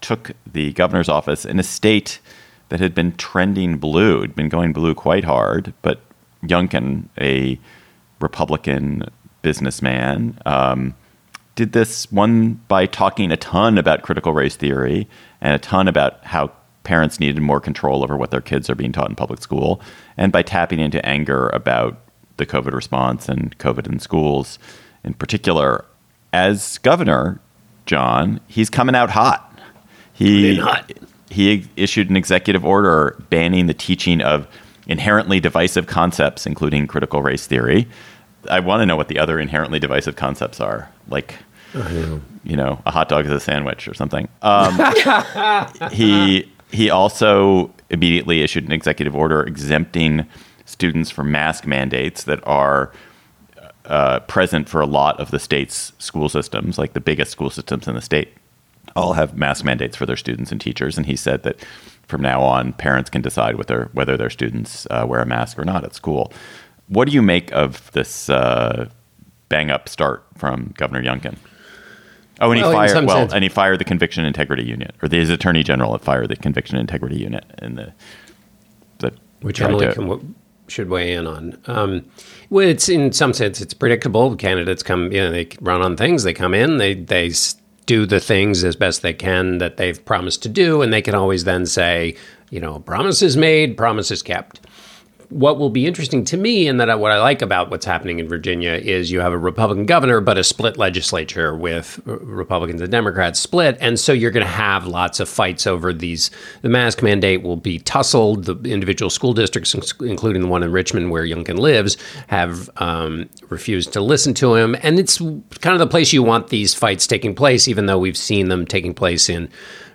took the governor's office in a state that had been trending blue, had been going blue quite hard. But Youngkin, a Republican businessman, um, did this one by talking a ton about critical race theory and a ton about how parents needed more control over what their kids are being taught in public school, and by tapping into anger about the COVID response and COVID in schools in particular. As governor, John, he's coming out hot. He he issued an executive order banning the teaching of inherently divisive concepts, including critical race theory. I want to know what the other inherently divisive concepts are, like you know, a hot dog is a sandwich or something. Um, <laughs> he he also immediately issued an executive order exempting students from mask mandates that are uh, present for a lot of the state's school systems, like the biggest school systems in the state, all have mask mandates for their students and teachers. And he said that from now on, parents can decide whether whether their students uh, wear a mask or not at school. What do you make of this uh, bang up start from Governor Youngkin? Oh, and he Well, fired well, sense- and he fired the conviction integrity unit, or his attorney general fired the conviction integrity unit in the which Emily to- can, should weigh in on. Um, well, it's in some sense it's predictable. Candidates come, you know, they run on things. They come in, they they do the things as best they can that they've promised to do, and they can always then say, you know, promises made, promises kept. What will be interesting to me, and that I, what I like about what's happening in Virginia is you have a Republican governor, but a split legislature with Republicans and Democrats split, and so you're going to have lots of fights over these. The mask mandate will be tussled. The individual school districts, including the one in Richmond where Youngkin lives, have um, refused to listen to him, and it's kind of the place you want these fights taking place, even though we've seen them taking place in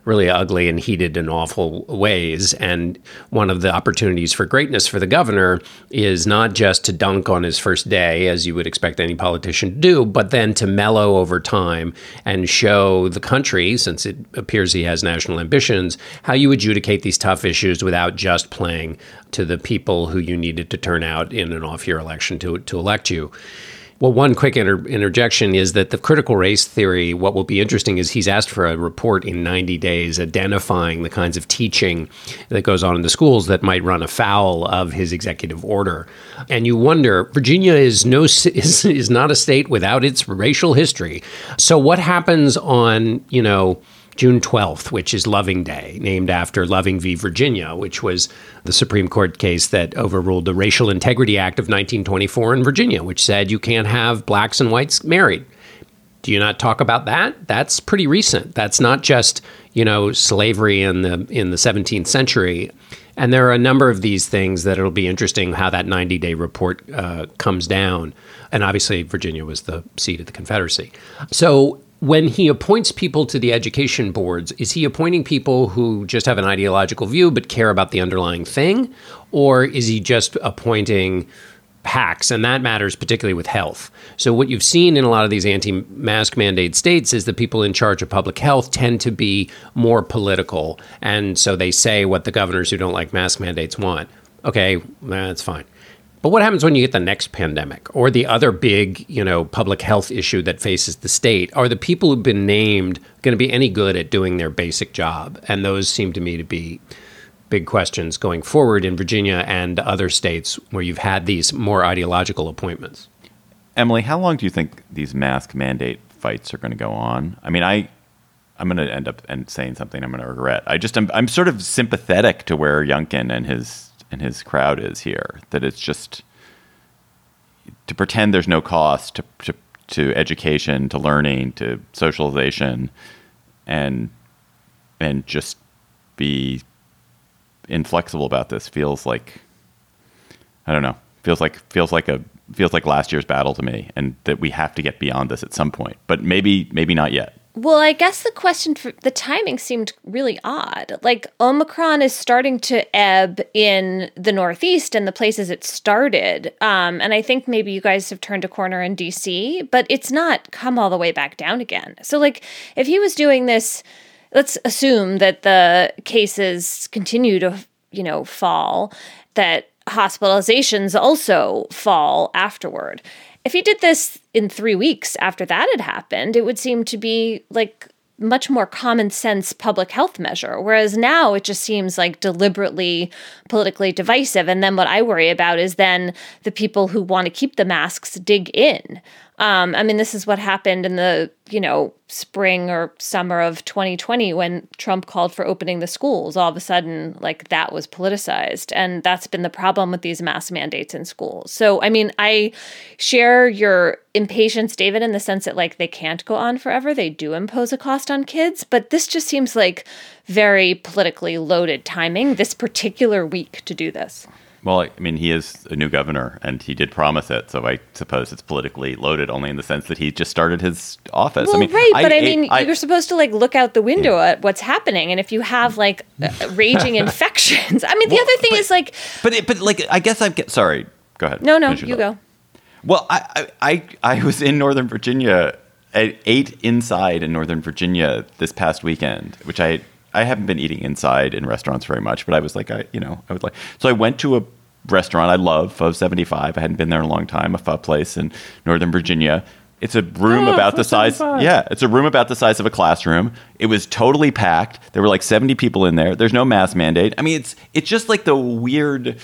really ugly and heated and awful ways. And one of the opportunities for greatness for the governor is not just to dunk on his first day, as you would expect any politician to do, but then to mellow over time and show the country, since it appears he has national ambitions, how you adjudicate these tough issues without just playing to the people who you needed to turn out in an off year election to, to elect you. Well, one quick inter- interjection is that the critical race theory, what will be interesting is he's asked for a report in 90 days identifying the kinds of teaching that goes on in the schools that might run afoul of his executive order. And you wonder, Virginia is no <laughs> is, is not a state without its racial history. So what happens on, you know, June 12th, which is Loving Day, named after Loving v. Virginia, which was the Supreme Court case that overruled the Racial Integrity Act of 1924 in Virginia, which said you can't have blacks and whites married. Do you not talk about that? That's pretty recent. That's not just, you know, slavery in the in the 17th century. And there are a number of these things that it'll be interesting how that 90 day report uh, comes down. And obviously, Virginia was the seat of the Confederacy. So when he appoints people to the education boards, is he appointing people who just have an ideological view but care about the underlying thing? Or is he just appointing hacks? And that matters particularly with health. So, what you've seen in a lot of these anti mask mandate states is the people in charge of public health tend to be more political. And so they say what the governors who don't like mask mandates want. Okay, that's fine. But what happens when you get the next pandemic or the other big, you know, public health issue that faces the state? Are the people who've been named going to be any good at doing their basic job? And those seem to me to be big questions going forward in Virginia and other states where you've had these more ideological appointments. Emily, how long do you think these mask mandate fights are going to go on? I mean, I I'm going to end up and saying something I'm going to regret. I just I'm, I'm sort of sympathetic to where Youngkin and his and his crowd is here. That it's just to pretend there's no cost to to, to education, to learning, to socialization, and and just be inflexible about this feels like I don't know. Feels like feels like a feels like last year's battle to me, and that we have to get beyond this at some point. But maybe maybe not yet. Well, I guess the question for the timing seemed really odd. Like Omicron is starting to ebb in the Northeast and the places it started. Um, and I think maybe you guys have turned a corner in DC, but it's not come all the way back down again. So, like, if he was doing this, let's assume that the cases continue to, you know, fall, that hospitalizations also fall afterward. If he did this in three weeks after that had happened, it would seem to be like much more common sense public health measure. Whereas now it just seems like deliberately politically divisive. And then what I worry about is then the people who want to keep the masks dig in. Um, I mean, this is what happened in the, you know, spring or summer of 2020 when Trump called for opening the schools. All of a sudden, like that was politicized. And that's been the problem with these mask mandates in schools. So, I mean, I share your impatience, David, in the sense that like they can't go on forever. They do impose a cost on kids. But this just seems like very politically loaded timing this particular week to do this. Well, I mean, he is a new governor, and he did promise it. So I suppose it's politically loaded, only in the sense that he just started his office. Well, I mean, right, but I, I mean, I, you're supposed to like look out the window at what's happening, and if you have like uh, raging <laughs> infections, I mean, the Well, other thing but- is like, but it, but like, I guess I'm get, sorry. Go ahead. no, no, you thought. go. Well, I, I, I, I was in Northern Virginia. I ate inside in Northern Virginia this past weekend, which I I haven't been eating inside in restaurants very much, but I was like, I you know, I was like, so I went to a restaurant I love, Pho Seventy Five. I hadn't been there in a long time, a pho place in Northern Virginia. It's a room Oh, about the size. Yeah, it's a room about the size of a classroom. It was totally packed. There were like 70 people in there. There's no mask mandate. I mean, it's it's just like the weird.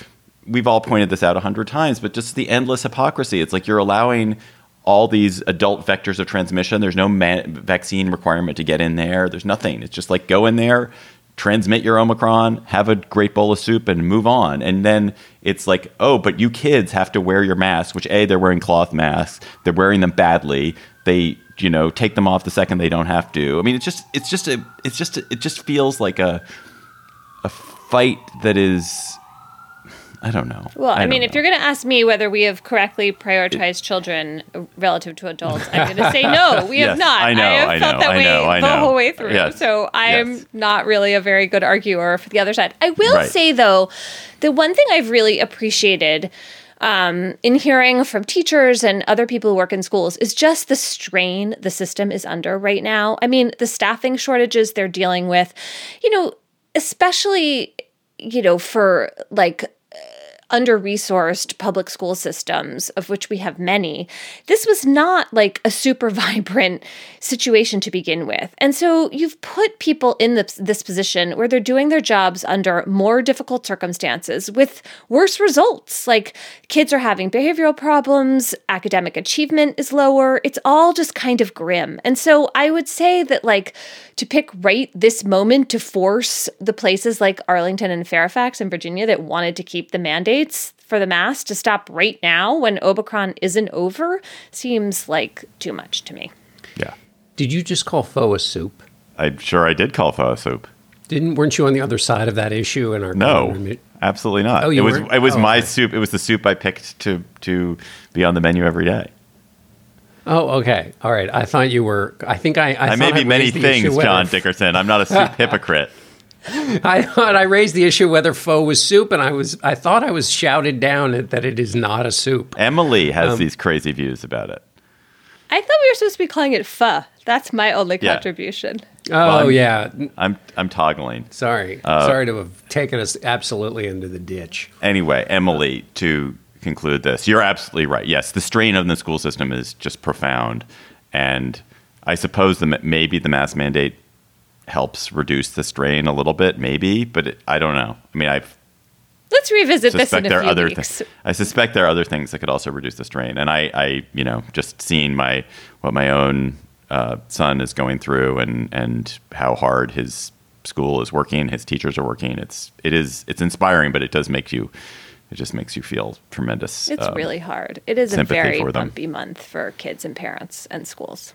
We've all pointed this out a hundred times, but just the endless hypocrisy. It's like you're allowing all these adult vectors of transmission. There's no man- vaccine requirement to get in there. There's nothing. It's just like go in there, transmit your Omicron, have a great bowl of soup, and move on. And then it's like, oh, but you kids have to wear your masks, which A, they're wearing cloth masks. They're wearing them badly. They, you know, take them off the second they don't have to. I mean, it's just, it's just a, it's just, a, it just feels like a, a fight that is, I don't know. Well, I, don't mean, if know. you're going to ask me whether we have correctly prioritized children relative to adults, I'm going to say no, <laughs> we have not. I know, I have I felt know, that I way know, I the know. whole way through. Yes, So I am yes. not really a very good arguer for the other side. I will Right. say, though, the one thing I've really appreciated um, in hearing from teachers and other people who work in schools is just the strain the system is under right now. I mean, the staffing shortages they're dealing with, you know, especially, you know, for like under resourced public school systems, of which we have many, this was not like a super <laughs> vibrant situation to begin with. And so you've put people in this, position where they're doing their jobs under more difficult circumstances with worse results. Like kids are having behavioral problems, academic achievement is lower. It's all just kind of grim. And so I would say that, like, to pick right this moment to force the places like Arlington and Fairfax in Virginia that wanted to keep the mandates for the mask to stop right now when Omicron isn't over seems like too much to me. yeah, Did you just call pho a soup? I'm sure I did call pho soup. Didn't weren't you on the other side of that issue in our No, absolutely not. Oh, you it was weren't? it was Oh, my okay. soup. It was the soup I picked to to be on the menu every day. Oh, okay. All right. I thought you were. I think I. I, I, may be I many raised the issue things, John Dickerson. I'm not a soup <laughs> hypocrite. I thought I raised the issue whether pho was soup, and I was. I thought I was shouted down at- that it is not a soup. Emily has Um, these crazy views about it. I thought we were supposed to be calling it pho. That's my only Yeah. contribution. Oh I'm- yeah. I'm I'm toggling. Sorry. Uh, Sorry to have taken us absolutely into the ditch. Anyway, Emily, to conclude this, you're absolutely right. Yes, the strain on the school system is just profound, and I suppose the maybe the mass mandate helps reduce the strain a little bit, maybe, but it, I don't know. I mean, I Let's revisit this in a there few other weeks. things. I suspect there are other things that could also reduce the strain, and I, I you know, just seeing my what my own uh, son is going through, and and how hard his school is working, his teachers are working. It's it is it's inspiring, but it does make you. It just makes you feel tremendous. It's um, really hard. It is a very bumpy month for kids and parents and schools.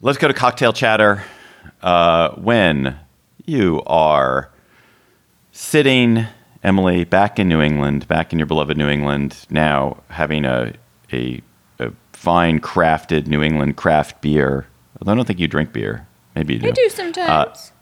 Let's go to cocktail chatter. Uh, when you are sitting, Emily, back in New England, back in your beloved New England, now having a a fine crafted New England craft beer. Although I don't think you drink beer. Maybe you do. I do sometimes.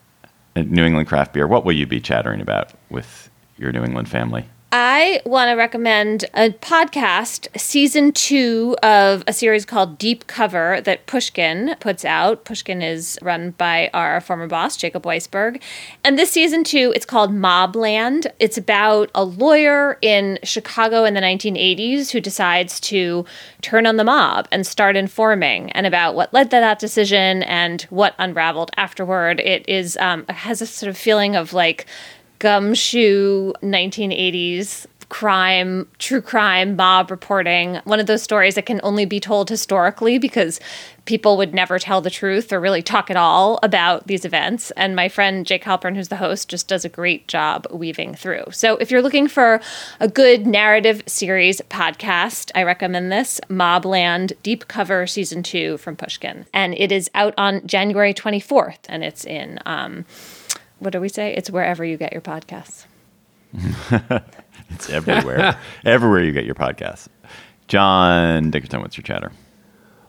Uh, New England craft beer. What will you be chattering about with your New England family? I want to recommend a podcast, season two of a series called Deep Cover that Pushkin puts out. Pushkin is run by our former boss, Jacob Weisberg. And this season two, it's called Mobland. It's about a lawyer in Chicago in the 1980s who decides to turn on the mob and start informing, and about what led to that decision and what unraveled afterward. It is um, has a sort of feeling of like gumshoe 1980s crime, true crime, mob reporting. One of those stories that can only be told historically because people would never tell the truth or really talk at all about these events. And my friend Jake Halpern, who's the host, just does a great job weaving through. So if you're looking for a good narrative series podcast, I recommend this Mobland Deep Cover Season 2 from Pushkin. And it is out on January 24th, and it's in. Um, what do we say? It's wherever you get your podcasts. <laughs> it's everywhere. <laughs> everywhere you get your podcasts. John Dickerson, what's your chatter?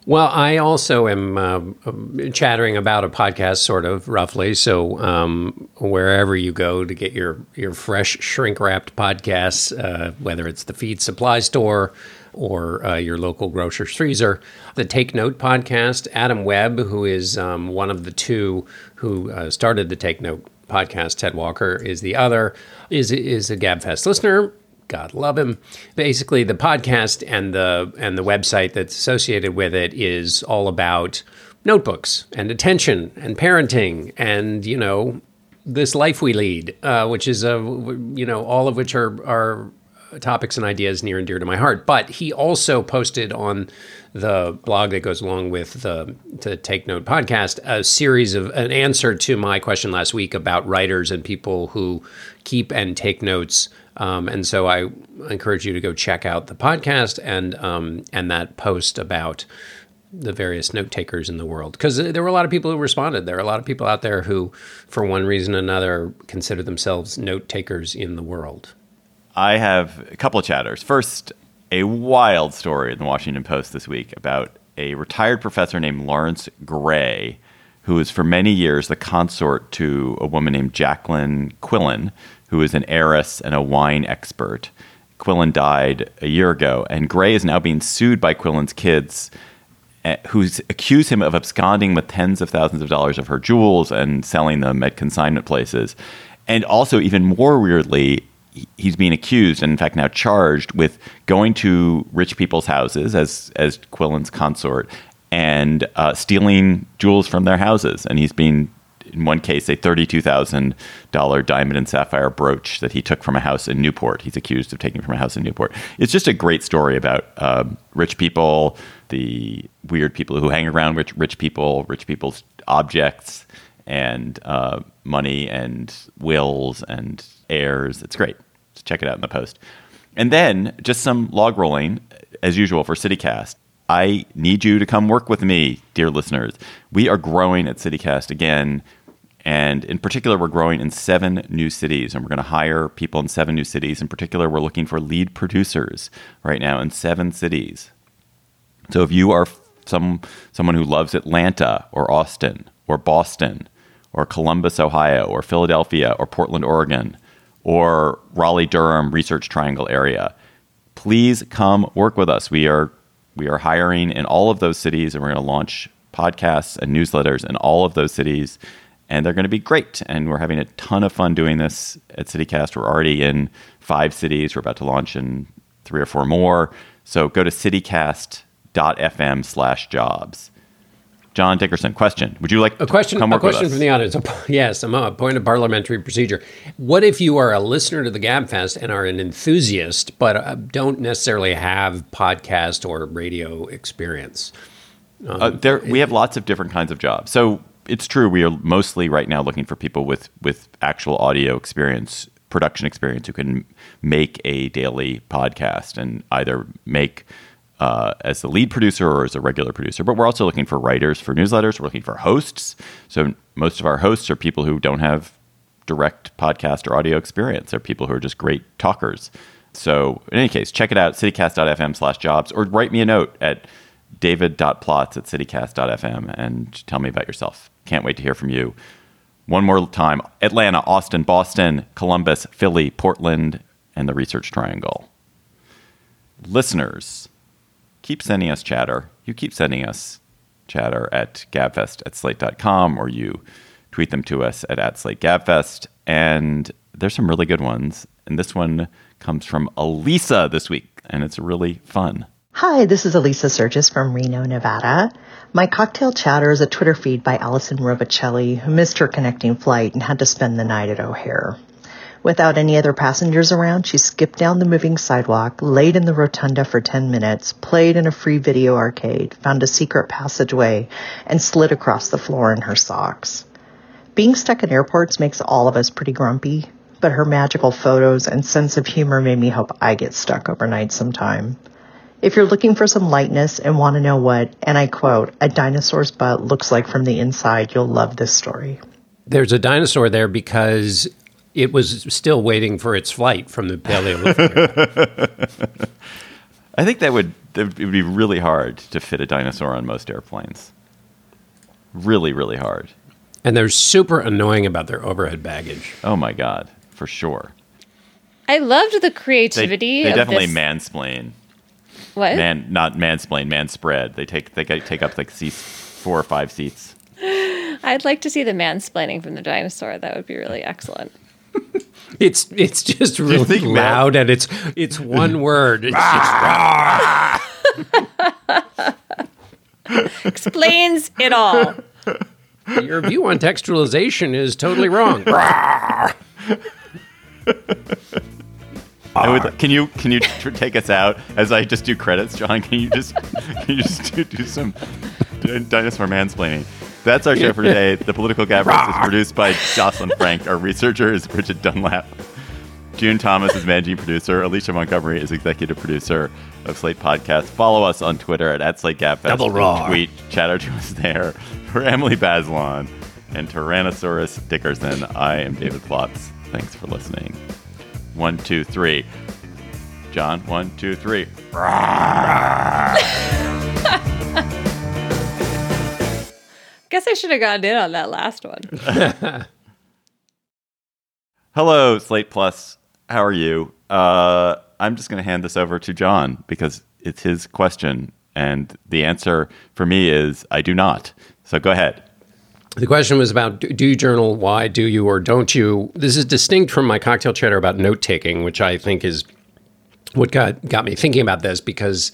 Well, I also am uh, chattering about a podcast, sort of roughly. So um, wherever you go to get your your fresh shrink wrapped podcasts, uh, whether it's the feed supply store or uh, your local grocer's freezer, the Take Note podcast. Adam Webb, who is um, one of the two who uh, started the Take Note podcast, Ted Walker is the other, is is a Gabfest listener. God love him. Basically, the podcast and the and the website that's associated with it is all about notebooks and attention and parenting and you know this life we lead, uh, which is a you know all of which are are topics and ideas near and dear to my heart. But he also posted on the blog that goes along with the, the Take Note podcast a series of an answer to my question last week about writers and people who keep and take notes. Um, and so I encourage you to go check out the podcast and um, and that post about the various note takers in the world because there were a lot of people who responded. There are a lot of people out there who, for one reason or another, consider themselves note takers in the world. I have a couple of chatters. First, a wild story in the Washington Post this week about a retired professor named Lawrence Gray, who was for many years the consort to a woman named Jacqueline Quillen, who is an heiress and a wine expert. Quillen died a year ago, and Gray is now being sued by Quillen's kids, eh, who accuse him of absconding with tens of thousands of dollars of her jewels and selling them at consignment places. And also, even more weirdly, he's being accused and in fact now charged with going to rich people's houses as as Quillen's consort and uh, stealing jewels from their houses. And he's being in one case a thirty-two thousand dollar diamond and sapphire brooch that he took from a house in Newport. He's accused of taking from a house in Newport. It's just a great story about uh, rich people, the weird people who hang around with rich people, rich people's objects, and uh, money and wills and heirs. It's great check it out in the post. And then just some log rolling, as usual, for CityCast. I need you to come work with me, dear listeners. We are growing at CityCast again. And in particular, we're growing in seven new cities, and we're going to hire people in seven new cities. In particular, we're looking for lead producers right now in seven cities. So if you are some someone who loves Atlanta or Austin or Boston or Columbus, Ohio or Philadelphia or Portland, Oregon, or Raleigh Durham Research Triangle area, please come work with us. We are we are hiring in all of those cities, and we're going to launch podcasts and newsletters in all of those cities, and they're going to be great. And we're having a ton of fun doing this at CityCast. We're already in five cities. We're about to launch in three or four more. So go to citycast.fm slash jobs. John Dickerson, question. Would you like a question? a question from the audience. Yes, I'm a point of parliamentary procedure. What if you are a listener to the Gabfest and are an enthusiast, but uh, don't necessarily have podcast or radio experience? Um, uh, there, we have lots of different kinds of jobs. So it's true. We are mostly right now looking for people with with actual audio experience, production experience, who can make a daily podcast and either make uh, as the lead producer or as a regular producer. But we're also looking for writers for newsletters. We're looking for hosts. So most of our hosts are people who don't have direct podcast or audio experience. They're people who are just great talkers. So in any case, check it out, citycast.fm slash jobs, or write me a note at david.plotz at citycast.fm and tell me about yourself. Can't wait to hear from you. One more time Atlanta, Austin, Boston, Columbus, Philly, Portland, and the Research Triangle. Listeners, keep sending us chatter. You keep sending us chatter at gabfest at slate.com or you tweet them to us at, at slategabfest. And there's some really good ones. And this one comes from Elisa this week, and it's really fun. Hi, this is Elisa Surgis from Reno, Nevada. My cocktail chatter is a Twitter feed by Allison Rovicelli, who missed her connecting flight and had to spend the night at O'Hare. Without any other passengers around, she skipped down the moving sidewalk, laid in the rotunda for 10 minutes, played in a free video arcade, found a secret passageway, and slid across the floor in her socks. Being stuck in airports makes all of us pretty grumpy, but her magical photos and sense of humor made me hope I get stuck overnight sometime. If you're looking for some lightness and want to know what, and I quote, a dinosaur's butt looks like from the inside, you'll love this story. There's a dinosaur there because it was still waiting for its flight from the Paleolithic. <laughs> I think that would that would be really hard to fit a dinosaur on most airplanes. Really, really hard. And they're super annoying about their overhead baggage. Oh my god, for sure. I loved the creativity. they of definitely this. mansplain. What? Man, not mansplain, man spread. They take they take up like seats, four or five seats. <laughs> I'd like to see the mansplaining from the dinosaur. That would be really excellent. It's it's just really think Matt- loud and it's it's <laughs> one word. It's just <laughs> Explains it all. your view on textualization is totally wrong. <laughs> I would. Can you can you tr- take us out as I just do credits, John? Can you just can you just do, do some dinosaur mansplaining? That's our show for today. <laughs> The Political Gabfest is produced by Jocelyn Frank. Our researcher is Bridget Dunlap. June Thomas is managing producer. Alicia Montgomery is executive producer of Slate Podcast. Follow us on Twitter at, at Slate Gabfest. Double roar. Tweet, chatter to us there. For Emily Bazelon and Tyrannosaurus Dickerson, I am David Plotz. Thanks for listening. One, two, three. John, one, two, three. <laughs> I guess I should have gotten in on that last one. <laughs> Hello, Slate Plus. How are you? Uh, I'm just going to hand this over to John because it's his question. And the answer for me is I do not. So go ahead. The question was about do do you journal? Why do you or don't you? This is distinct from my cocktail chatter about note taking, which I think is what got got me thinking about this because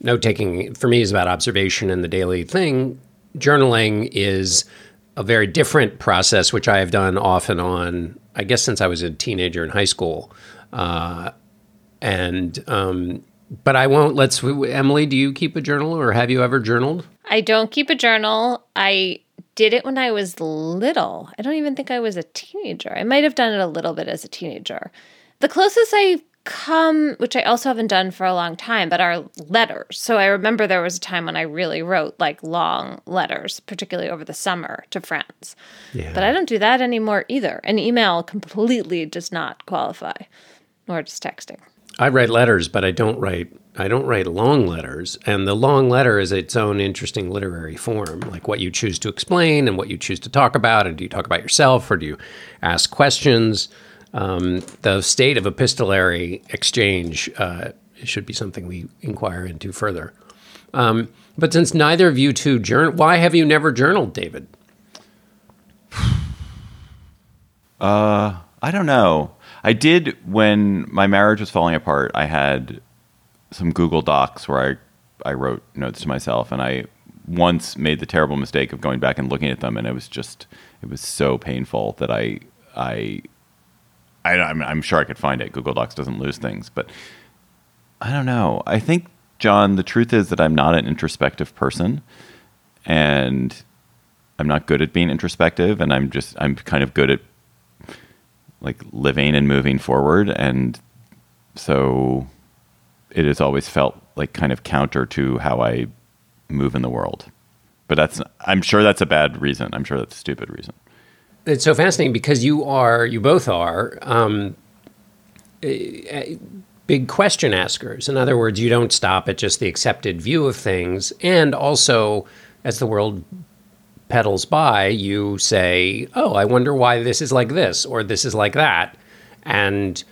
note taking for me is about observation and the daily thing. Journaling is a very different process, which I have done off and on. I guess since I was a teenager in high school, uh, and um, but I won't. Let's Emily. Do you keep a journal, or have you ever journaled? I don't keep a journal. I did it when I was little. I don't even think I was a teenager. I might have done it a little bit as a teenager. The closest I've come, which I also haven't done for a long time, but are letters. So I remember there was a time when I really wrote like long letters, particularly over the summer to friends. Yeah. But I don't do that anymore either. An email completely does not qualify, nor does texting. I write letters, but I don't write I don't write long letters. And the long letter is its own interesting literary form, like what you choose to explain and what you choose to talk about. And do you talk about yourself or do you ask questions? Um, the state of epistolary exchange uh, should be something we inquire into further. Um, but since neither of you two journal, why have you never journaled, David? <sighs> Uh, I don't know. I did when my marriage was falling apart. I had some Google Docs where I I wrote notes to myself, and I once made the terrible mistake of going back and looking at them, and it was just it was so painful that I I. I, I'm, I'm sure I could find it. Google Docs doesn't lose things, but I don't know. I think, John, the truth is that I'm not an introspective person, and I'm not good at being introspective, and I'm just I'm kind of good at like living and moving forward and so it has always felt like kind of counter to how I move in the world. But that's I'm sure that's a bad reason. I'm sure that's a stupid reason. It's so fascinating because you are, you both are, um, big question askers. In other words, you don't stop at just the accepted view of things. And also, as the world pedals by, you say, oh, I wonder why this is like this or this is like that. And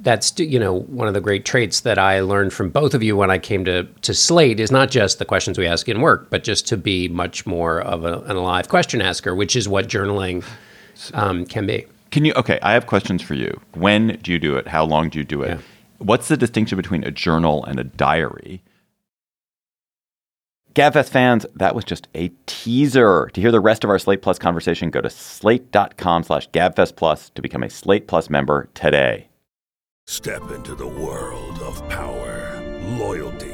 that's you know one of the great traits that I learned from both of you when I came to to Slate is not just the questions we ask in work, but just to be much more of a, an alive question asker, which is what journaling um, can be. Can you? Okay, I have questions for you. When do you do it? How long do you do it? Yeah. What's the distinction between a journal and a diary? GabFest fans, that was just a teaser. To hear the rest of our Slate Plus conversation, go to slate.com slash GabFest Plus to become a Slate Plus member today. Step into the world of power, loyalty,